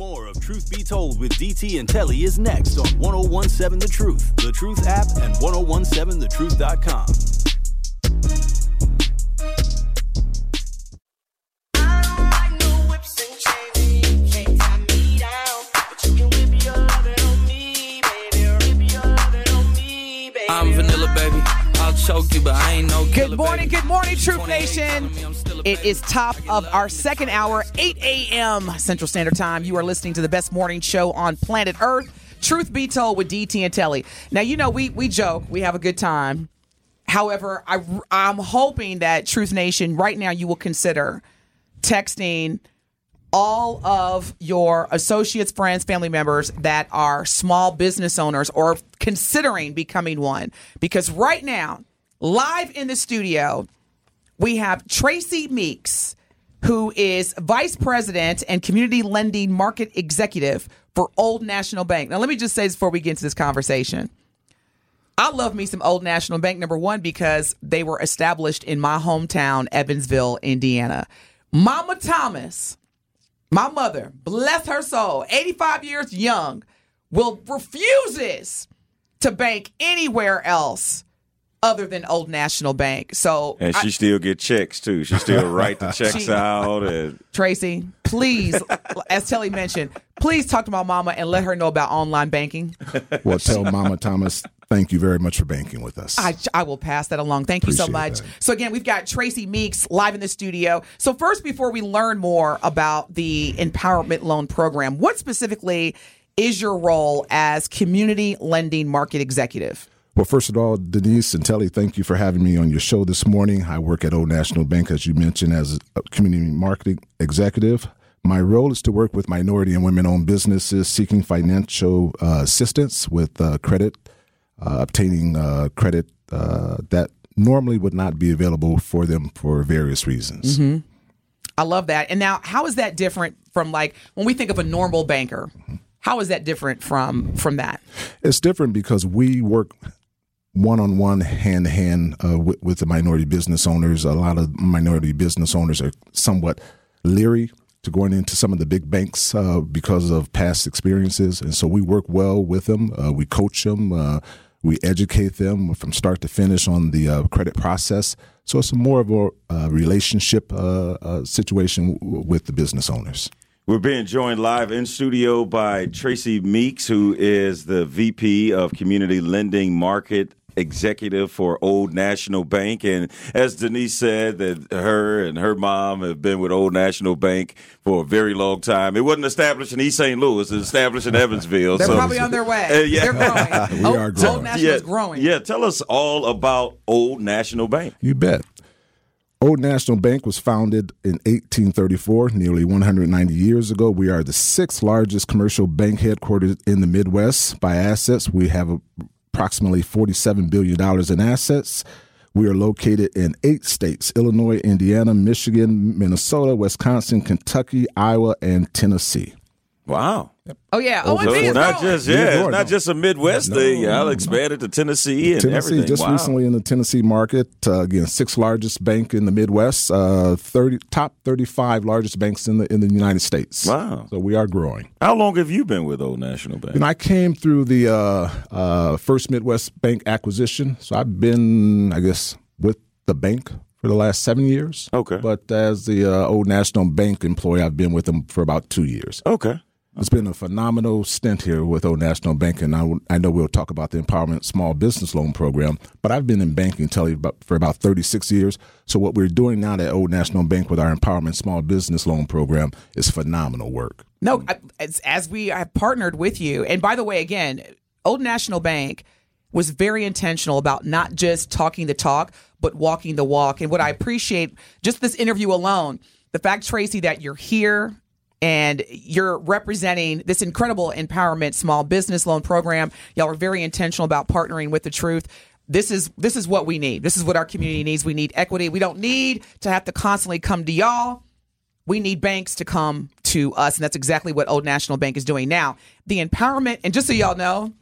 More of Truth Be Told with DT and Telly is next on 1017 The Truth, The Truth app, and 1017thetruth.com. Good morning, good morning, Truth Nation. from me, I'm still a It is top of our second hour, 8 a.m. Central Standard Time. You are listening to the best morning show on planet Earth. Truth be told, with DT and Telly. Now, you know we we joke, we have a good time. However, I I'm hoping that Truth Nation right now you will consider texting all of your associates, friends, family members that are small business owners or considering becoming one. Because right now, live in the studio, we have Tracy Meeks, who is Vice President and Community Lending Market Executive for Old National Bank. Now, let me just say this before we get into this conversation. I love me some Old National Bank, number one, because they were established in my hometown, Evansville, Indiana. Mama Thomas, my mother, bless her soul, 85 years young, will refuses to bank anywhere else other than Old National Bank. So And I- she still get checks too. She still write the checks She- out and Tracy, please, as Telly mentioned, please talk to my mama and let her know about online banking. Well, tell Mama Thomas, thank you very much for banking with us. I, I will pass that along. Thank you so much. that. So again, we've got Tracy Meeks live in the studio. So first, before we learn more about the empowerment loan program, what specifically is your role as community lending market executive? Well, first of all, Denise and Telly, thank you for having me on your show this morning. I work at Old National Bank, as you mentioned, as a community marketing executive. My role is to work with minority and women owned businesses seeking financial uh, assistance with uh, credit, uh, obtaining uh, credit uh, that normally would not be available for them for various reasons. I love that. And now, how is that different from like when we think of a normal banker? How is that different from from that? It's different because we work one on one, hand to hand uh, with, with the minority business owners. A lot of minority business owners are somewhat leery to going into some of the big banks uh, because of past experiences, and so we work well with them. Uh, we coach them. Uh, we educate them from start to finish on the uh, credit process. So it's more of a relationship uh, situation w- with the business owners. we're being joined live in studio by Tracy Meeks, who is the VP of Community Lending Market Executive for Old National Bank. And as Denise said, that her and her mom have been with Old National Bank for a very long time. It wasn't established in East St. Louis, it was established in Evansville. They're so- probably on their way. Uh, yeah. They're growing. We Old- are growing. Old National yeah, is growing. Yeah, tell us all about Old National Bank. You bet. Old National Bank was founded in 1834, nearly 190 years ago. We are the sixth largest commercial bank headquartered in the Midwest by assets. We have approximately $47 billion in assets. We are located in eight states Illinois, Indiana, Michigan, Minnesota, Wisconsin, Kentucky, Iowa, and Tennessee. Wow. Oh yeah. Oh, So it's not growing. just yeah, it's not just a Midwest thing. Y'all expanded to Tennessee and Tennessee, everything. just wow. recently in the Tennessee market. Uh, again, sixth largest bank in the Midwest, uh, thirty top thirty-five largest banks in the in the United States. Wow. So we are growing. How long have you been with Old National Bank? You know, I came through the uh, uh, first Midwest Bank acquisition, so I've been, I guess, with the bank for the last seven years. Okay. But as the uh, Old National Bank employee, I've been with them for about two years. okay. It's been a phenomenal stint here with Old National Bank, and I, I know we'll talk about the Empowerment Small Business Loan Program, but I've been in banking tell for about 36 years. So what we're doing now at Old National Bank with our Empowerment Small Business Loan Program is phenomenal work. No, as, as we have partnered with you, and by the way, again, Old National Bank was very intentional about not just talking the talk, but walking the walk. And what I appreciate, just this interview alone, the fact, Tracy, that you're here and you're representing this incredible empowerment small business loan program. Y'all are very intentional about partnering with the truth. This is this is what we need. This is what our community needs. We need equity. We don't need to have to constantly come to y'all we need banks to come to us and that's exactly what old national bank is doing now the empowerment and just so y'all know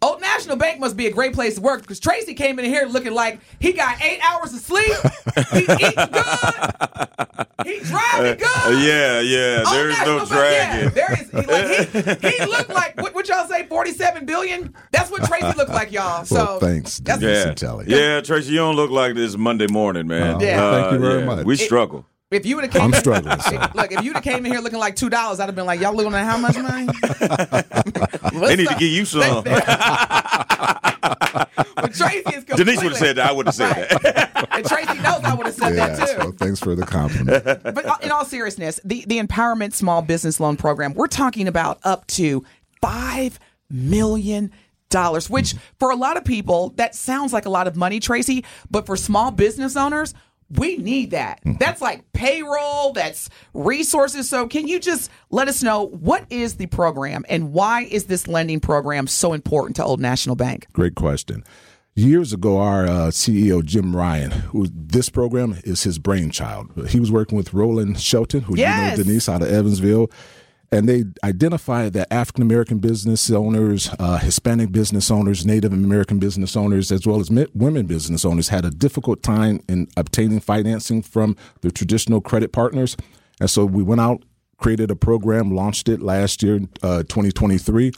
Old National Bank must be a great place to work because Tracy came in here looking like he got eight hours of sleep. he eating good. He driving good. Uh, yeah, yeah. Old There's National no Bank, yeah, there is. He, like, he, he looked like what, what y'all say, forty-seven billion. That's what Tracy looked like, y'all. So Well, thanks, That's, Yeah, and Telly. yeah, Tracy, you don't look like this Monday morning, man. Oh, Yeah. Thank you very yeah, much. We struggle. If you would have came, I'm struggling, so. Look, if you'd have came in here looking like two dollars, I'd have been like, y'all looking at how much money? They need to give you some. but Tracy is Denise would have said that. I would have said that. and Tracy knows I would have said Yeah, that too. so thanks for the compliment. but uh, in all seriousness, the, the Empowerment Small Business Loan Program, we're talking about up to $5 million. Which for a lot of people, that sounds like a lot of money, Tracy. But for small business owners, we need that. That's like payroll, that's resources. So, can you just let us know what is the program and why is this lending program so important to Old National Bank? Great question. Years ago, our uh, CEO Jim Ryan, who this program is his brainchild. He was working with Roland Shelton, who Yes. you know Denise out of Evansville, and they identified that African American business owners, uh, Hispanic business owners, Native American business owners, as well as women business owners, had a difficult time in obtaining financing from the traditional credit partners, and so we went out, created a program, launched it last year, uh, 2023.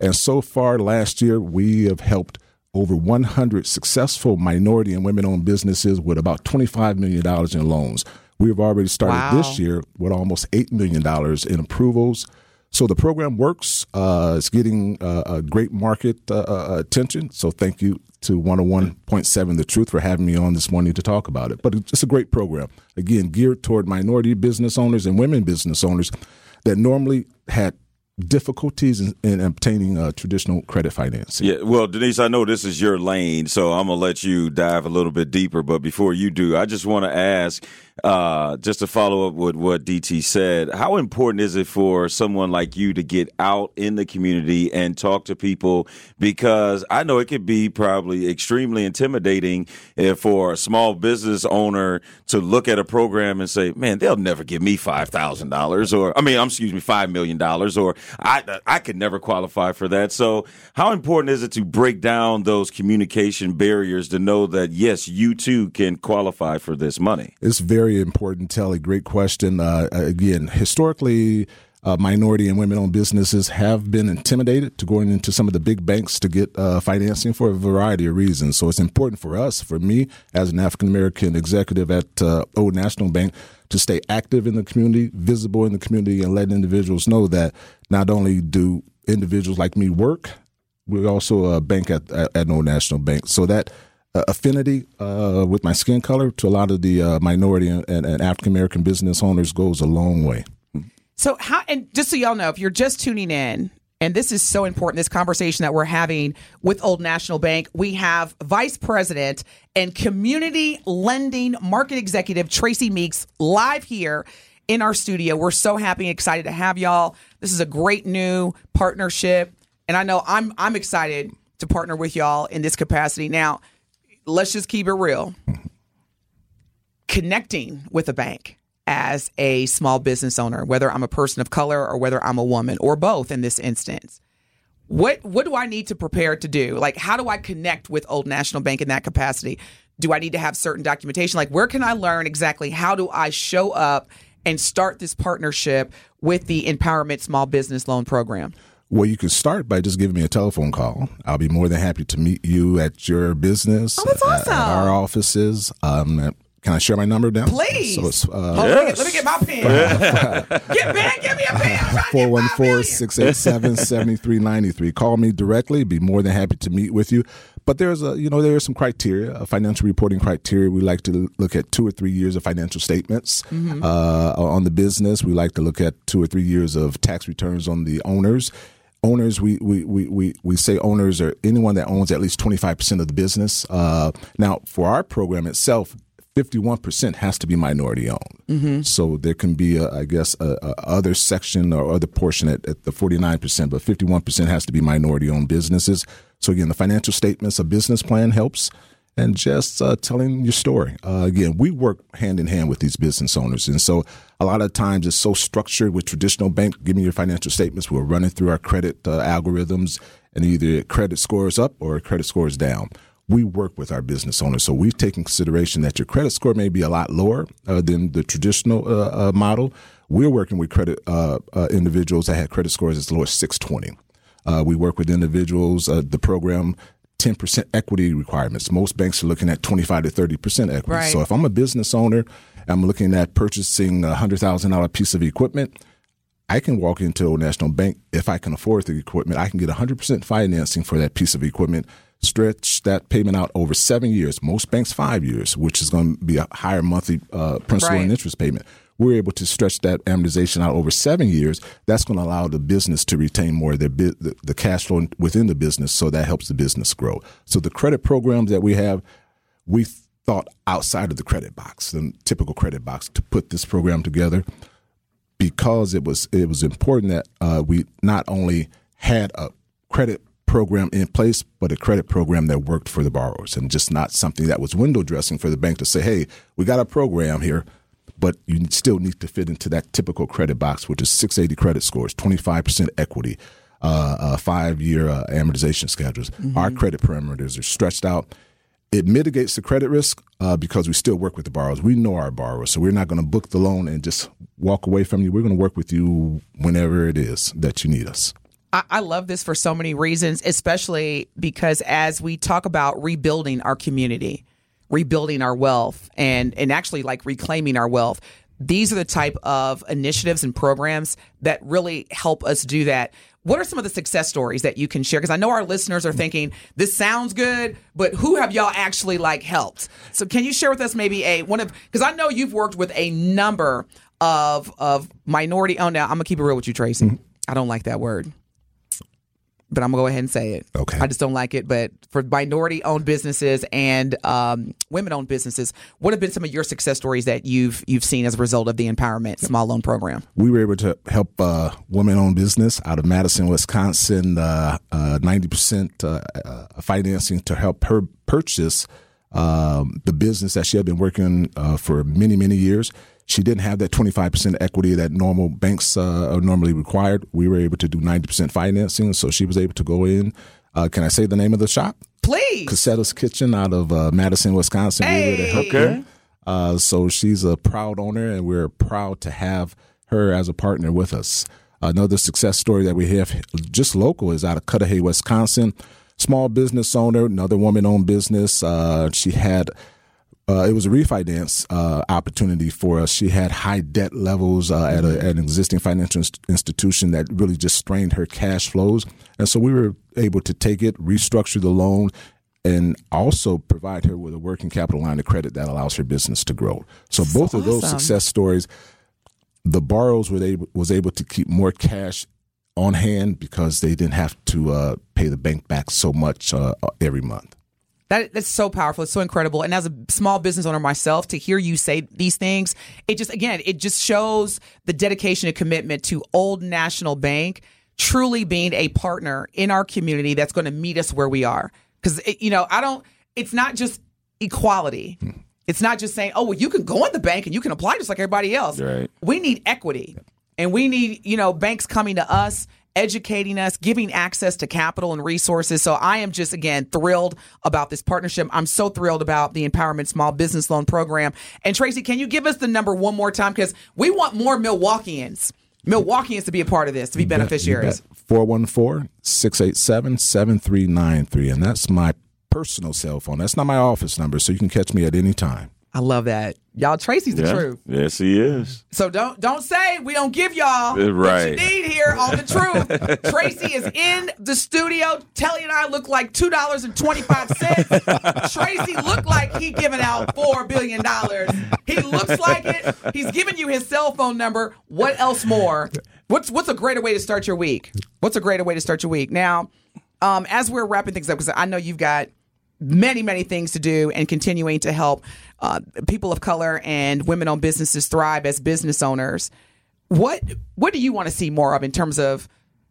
And so far last year, we have helped over 100 successful minority and women owned businesses with about $25 million in loans. We've already started Wow. this year with almost $8 million in approvals. So the program works. Uh, it's getting uh, a great market uh, uh, attention. So thank you to 101.7 The Truth for having me on this morning to talk about it. But it's a great program. Again, geared toward minority business owners and women business owners that normally had difficulties in, in obtaining uh, traditional credit financing. Yeah, well, Denise, I know this is your lane, so I'm gonna let you dive a little bit deeper. But before you do, I just want to ask, uh, just to follow up with what DT said, how important is it for someone like you to get out in the community and talk to people? Because I know it could be probably extremely intimidating if for a small business owner to look at a program and say, "Man, they'll never give me five thousand dollars," or I mean, I'm excuse me, five million dollars, or I I could never qualify for that. So, how important is it to break down those communication barriers to know that yes, you too can qualify for this money? It's very important, Telly. Great question. Uh, again, historically, uh, minority and women-owned businesses have been intimidated to going into some of the big banks to get uh, financing for a variety of reasons. So it's important for us, for me as an African American executive at uh, Old National Bank, to stay active in the community, visible in the community, and let individuals know that not only do individuals like me work, we're also a bank at, at, at Old National Bank. So that affinity uh, with my skin color to a lot of the uh, minority and, and African American business owners goes a long way. So how and just so y'all know, if you're just tuning in, and this is so important, this conversation that we're having with Old National Bank, we have Vice President and Community Lending Market Executive Tracy Meeks live here in our studio. We're so happy and excited to have y'all. This is a great new partnership, and I know I'm I'm excited to partner with y'all in this capacity. Now, let's just keep it real. Connecting with a bank as a small business owner, whether I'm a person of color or whether I'm a woman or both in this instance. What what do I need to prepare to do? Like how do I connect with Old National Bank in that capacity? Do I need to have certain documentation? Like where can I learn exactly how do I show up and start this partnership with the Empowerment Small Business Loan Program? Well, you can start by just giving me a telephone call. I'll be more than happy to meet you at your business. Oh, that's at- At, our offices. Um, can I share my number now? Please. So it's let, me get, let me get my pen. get pen, give me a pen. I'm trying to get five 414 million. 687 7393. Call me directly. Be more than happy to meet with you. But there's a, you know, there are some criteria, a financial reporting criteria. We like to look at two or three years of financial statements uh, on the business. We like to look at two or three years of tax returns on the owners. Owners, we, we, we, we, we say owners are anyone that owns at least 25% of the business. Uh, now, for our program itself, 51% has to be minority owned. So there can be, a, I guess, a, a other section or other portion at, at the 49%, but 51% has to be minority owned businesses. So again, the financial statements, a business plan helps, and just uh, telling your story. Uh, again, we work hand in hand with these business owners, and so A lot of times it's so structured with traditional bank. Give me your financial statements. We're running through our credit uh, algorithms, and either credit scores up or credit scores down. We work with our business owners, so we've taken consideration that your credit score may be a lot lower uh, than the traditional uh, uh model. We're working with credit uh, uh, individuals that had credit scores as low as 620. we work with individuals. the program 10% equity requirements. Most banks are looking at 25 to 30% equity. Right. So if I'm a business owner, I'm looking at purchasing a $100,000 piece of equipment, I can walk into Old National Bank if I can afford the equipment. I can get 100% financing for that piece of equipment, stretch that payment out over seven years. Most banks, five years, which is going to be a higher monthly uh, principal right. and interest payment we're able to stretch that amortization out over seven years, that's going to allow the business to retain more of their the, the cash flow within the business. So that helps the business grow. So the credit programs that we have, we thought outside of the credit box, the typical credit box, to put this program together because it was it was important that uh, we not only had a credit program in place, but a credit program that worked for the borrowers and just not something that was window dressing for the bank to say, hey, we got a program here but you still need to fit into that typical credit box, which is 680 credit scores, 25% equity, uh, uh, five year uh, amortization schedules. Mm-hmm. Our credit parameters are stretched out. It mitigates the credit risk uh, because we still work with the borrowers. We know our borrowers, so we're not going to book the loan and just walk away from you. We're going to work with you whenever it is that you need us. I, love this for so many reasons, especially because as we talk about rebuilding our community, rebuilding our wealth and and actually like reclaiming our wealth these are the type of initiatives and programs that really help us do that what are some of the success stories that you can share? Because i know our listeners are thinking this sounds good but who have y'all actually like helped? So can you share with us maybe a one of because i know you've worked with a number of of minority owned now i'm gonna keep it real with you tracy. Mm-hmm. i don't like that word but I'm gonna go ahead and say it. Okay. I just don't like it. But for minority owned businesses and um, women owned businesses, what have been some of your success stories that you've you've seen as a result of the empowerment small loan program? We were able to help uh, women owned business out of Madison, Wisconsin, uh, uh, ninety percent uh, uh, financing to help her purchase um, the business that she had been working uh, for many many years. She didn't have that 25% equity that normal banks uh, are normally required. We were able to do 90% financing, so she was able to go in. Uh, can I say the name of the shop? Please. Casetta's Kitchen out of uh, Madison, Wisconsin. Hey. We were to help okay. her. Uh, so she's a proud owner, and we're proud to have her as a partner with us. Another success story that we have just local is out of Cudahy, Wisconsin. Small business owner, another woman owned business. Uh, she had uh, it was a refinance uh, opportunity for us. She had high debt levels uh, at, a, at, an existing financial inst- institution that really just strained her cash flows. And so we were able to take it, restructure the loan, and also provide her with a working capital line of credit that allows her business to grow. So both awesome. of those success stories, the borrowers were able, was able to keep more cash on hand because they didn't have to uh, pay the bank back so much uh, every month. That that's so powerful. It's so incredible. And as a small business owner myself, to hear you say these things, it just again, it just shows the dedication and commitment to Old National Bank truly being a partner in our community that's going to meet us where we are. Because you know, I don't. It's not just equality. It's not just saying, oh, well, you can go in the bank and you can apply just like everybody else. Right. We need equity. And we need, you know, banks coming to us educating us, giving access to capital and resources. So I am just, again, thrilled about this partnership. I'm so thrilled about the Empowerment Small Business Loan Program. And Tracy, can you give us the number one more time? Because we want more Milwaukeeans. Milwaukeeans to be a part of this, to be beneficiaries. 414 687 7393. And that's my personal cell phone. That's not my office number, so you can catch me at any time. I love that. Y'all, Tracy's the yeah. truth. Yes, he is. So don't don't say we don't give y'all right. what you need here on the truth. Tracy is in the studio. Telly and I look like two dollars and twenty five cents. Tracy looked like he giving out four billion dollars. He looks like it. He's giving you his cell phone number. What else more? What's what's a greater way to start your week? What's a greater way to start your week? Now, um, as we're wrapping things up, because I know you've got many, many things to do and continuing to help uh, people of color and women owned businesses thrive as business owners. What what do you want to see more of in terms of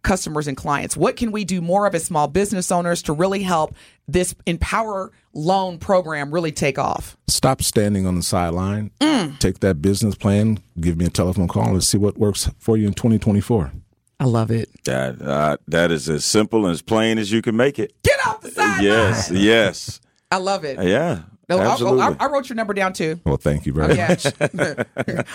customers and clients. What can we do more of as small business owners to really help this Empower loan program really take off? Stop standing on the sideline. Take that business plan, give me a telephone call, and see what works for you in 2024. I love it. That uh, that is as simple and as plain as you can make it. Get the sideline. Yes, yes, I love it. yeah. No, I- absolutely. I, I wrote your number down too. Well, thank you very Yeah. much.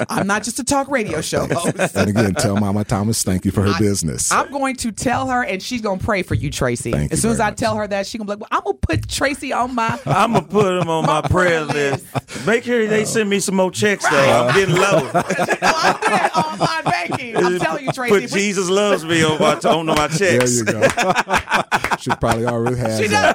I'm not just a talk radio show host. And again, tell Mama Thomas thank you for her business. I'm going to tell her, and she's going to pray for you, Tracy. Thank as you soon as I much. tell her that, she's going to be like, well, I'm going to put Tracy on my. I'm gonna put him on my, prayer list. Make sure they send me some more checks though. I'm getting low. well, I'm good at online banking. I'm telling you, Tracy. Put Jesus loves me on my on my checks. there you go. she probably already has She does.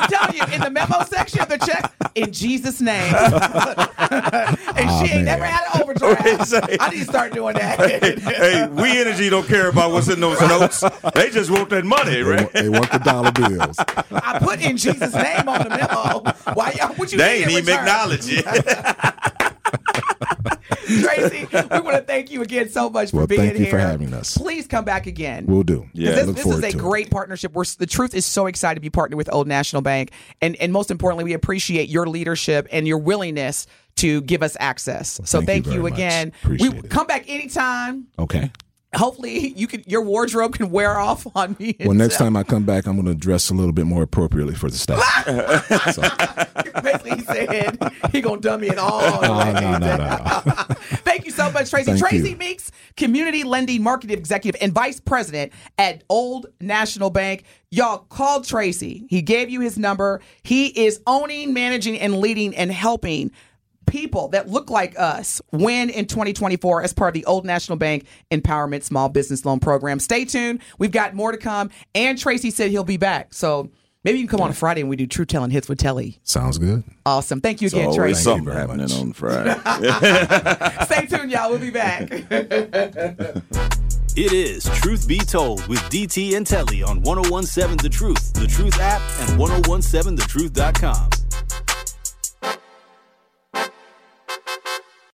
That. Look, I'm telling you, in the memo section of the check, in Jesus' name. and she ah, ain't man. never had an overdraft. say? I need to start doing that. hey, we energy don't care about what's in those notes. They just want that money, They right? want, they want the dollar bills. I put in Jesus' name on the memo. Why y'all? What you They need ain't even acknowledge it. Tracy, we want to thank you again so much for Well, being thank you here. for having us. Please come back again. We'll do. Yeah. This, Look this forward is a to it. great partnership. We're, the truth is so excited to be partnered with Old National Bank, and and most importantly, we appreciate your leadership and your willingness to give us access. so thank thank you you, again. Appreciate we it. come back anytime. Okay. Hopefully, you can your wardrobe can wear off on me. Well, next time I come back, I'm going to dress a little bit more appropriately for the staff. basically he said he gonna dummy it all. no, no, no, no. Thank you so much, Tracy. Thank Tracy you. Meeks, Community Lending Marketing Executive and Vice President at Old National Bank. Y'all call Tracy. He gave you his number. He is owning, managing, and leading and helping people that look like us win in 2024 as part of the Old National Bank Empowerment Small Business Loan Program. Stay tuned. We've got more to come. And Tracy said he'll be back. So maybe you can come on a Friday and we do True Telling Hits with Telly. Sounds good. Awesome. Thank you again, Tracy. Thank you something very happening on Friday. Stay tuned, y'all. We'll be back. It is Truth Be Told with DT and Telly on 1017 The Truth, The Truth app, and 1017thetruth.com.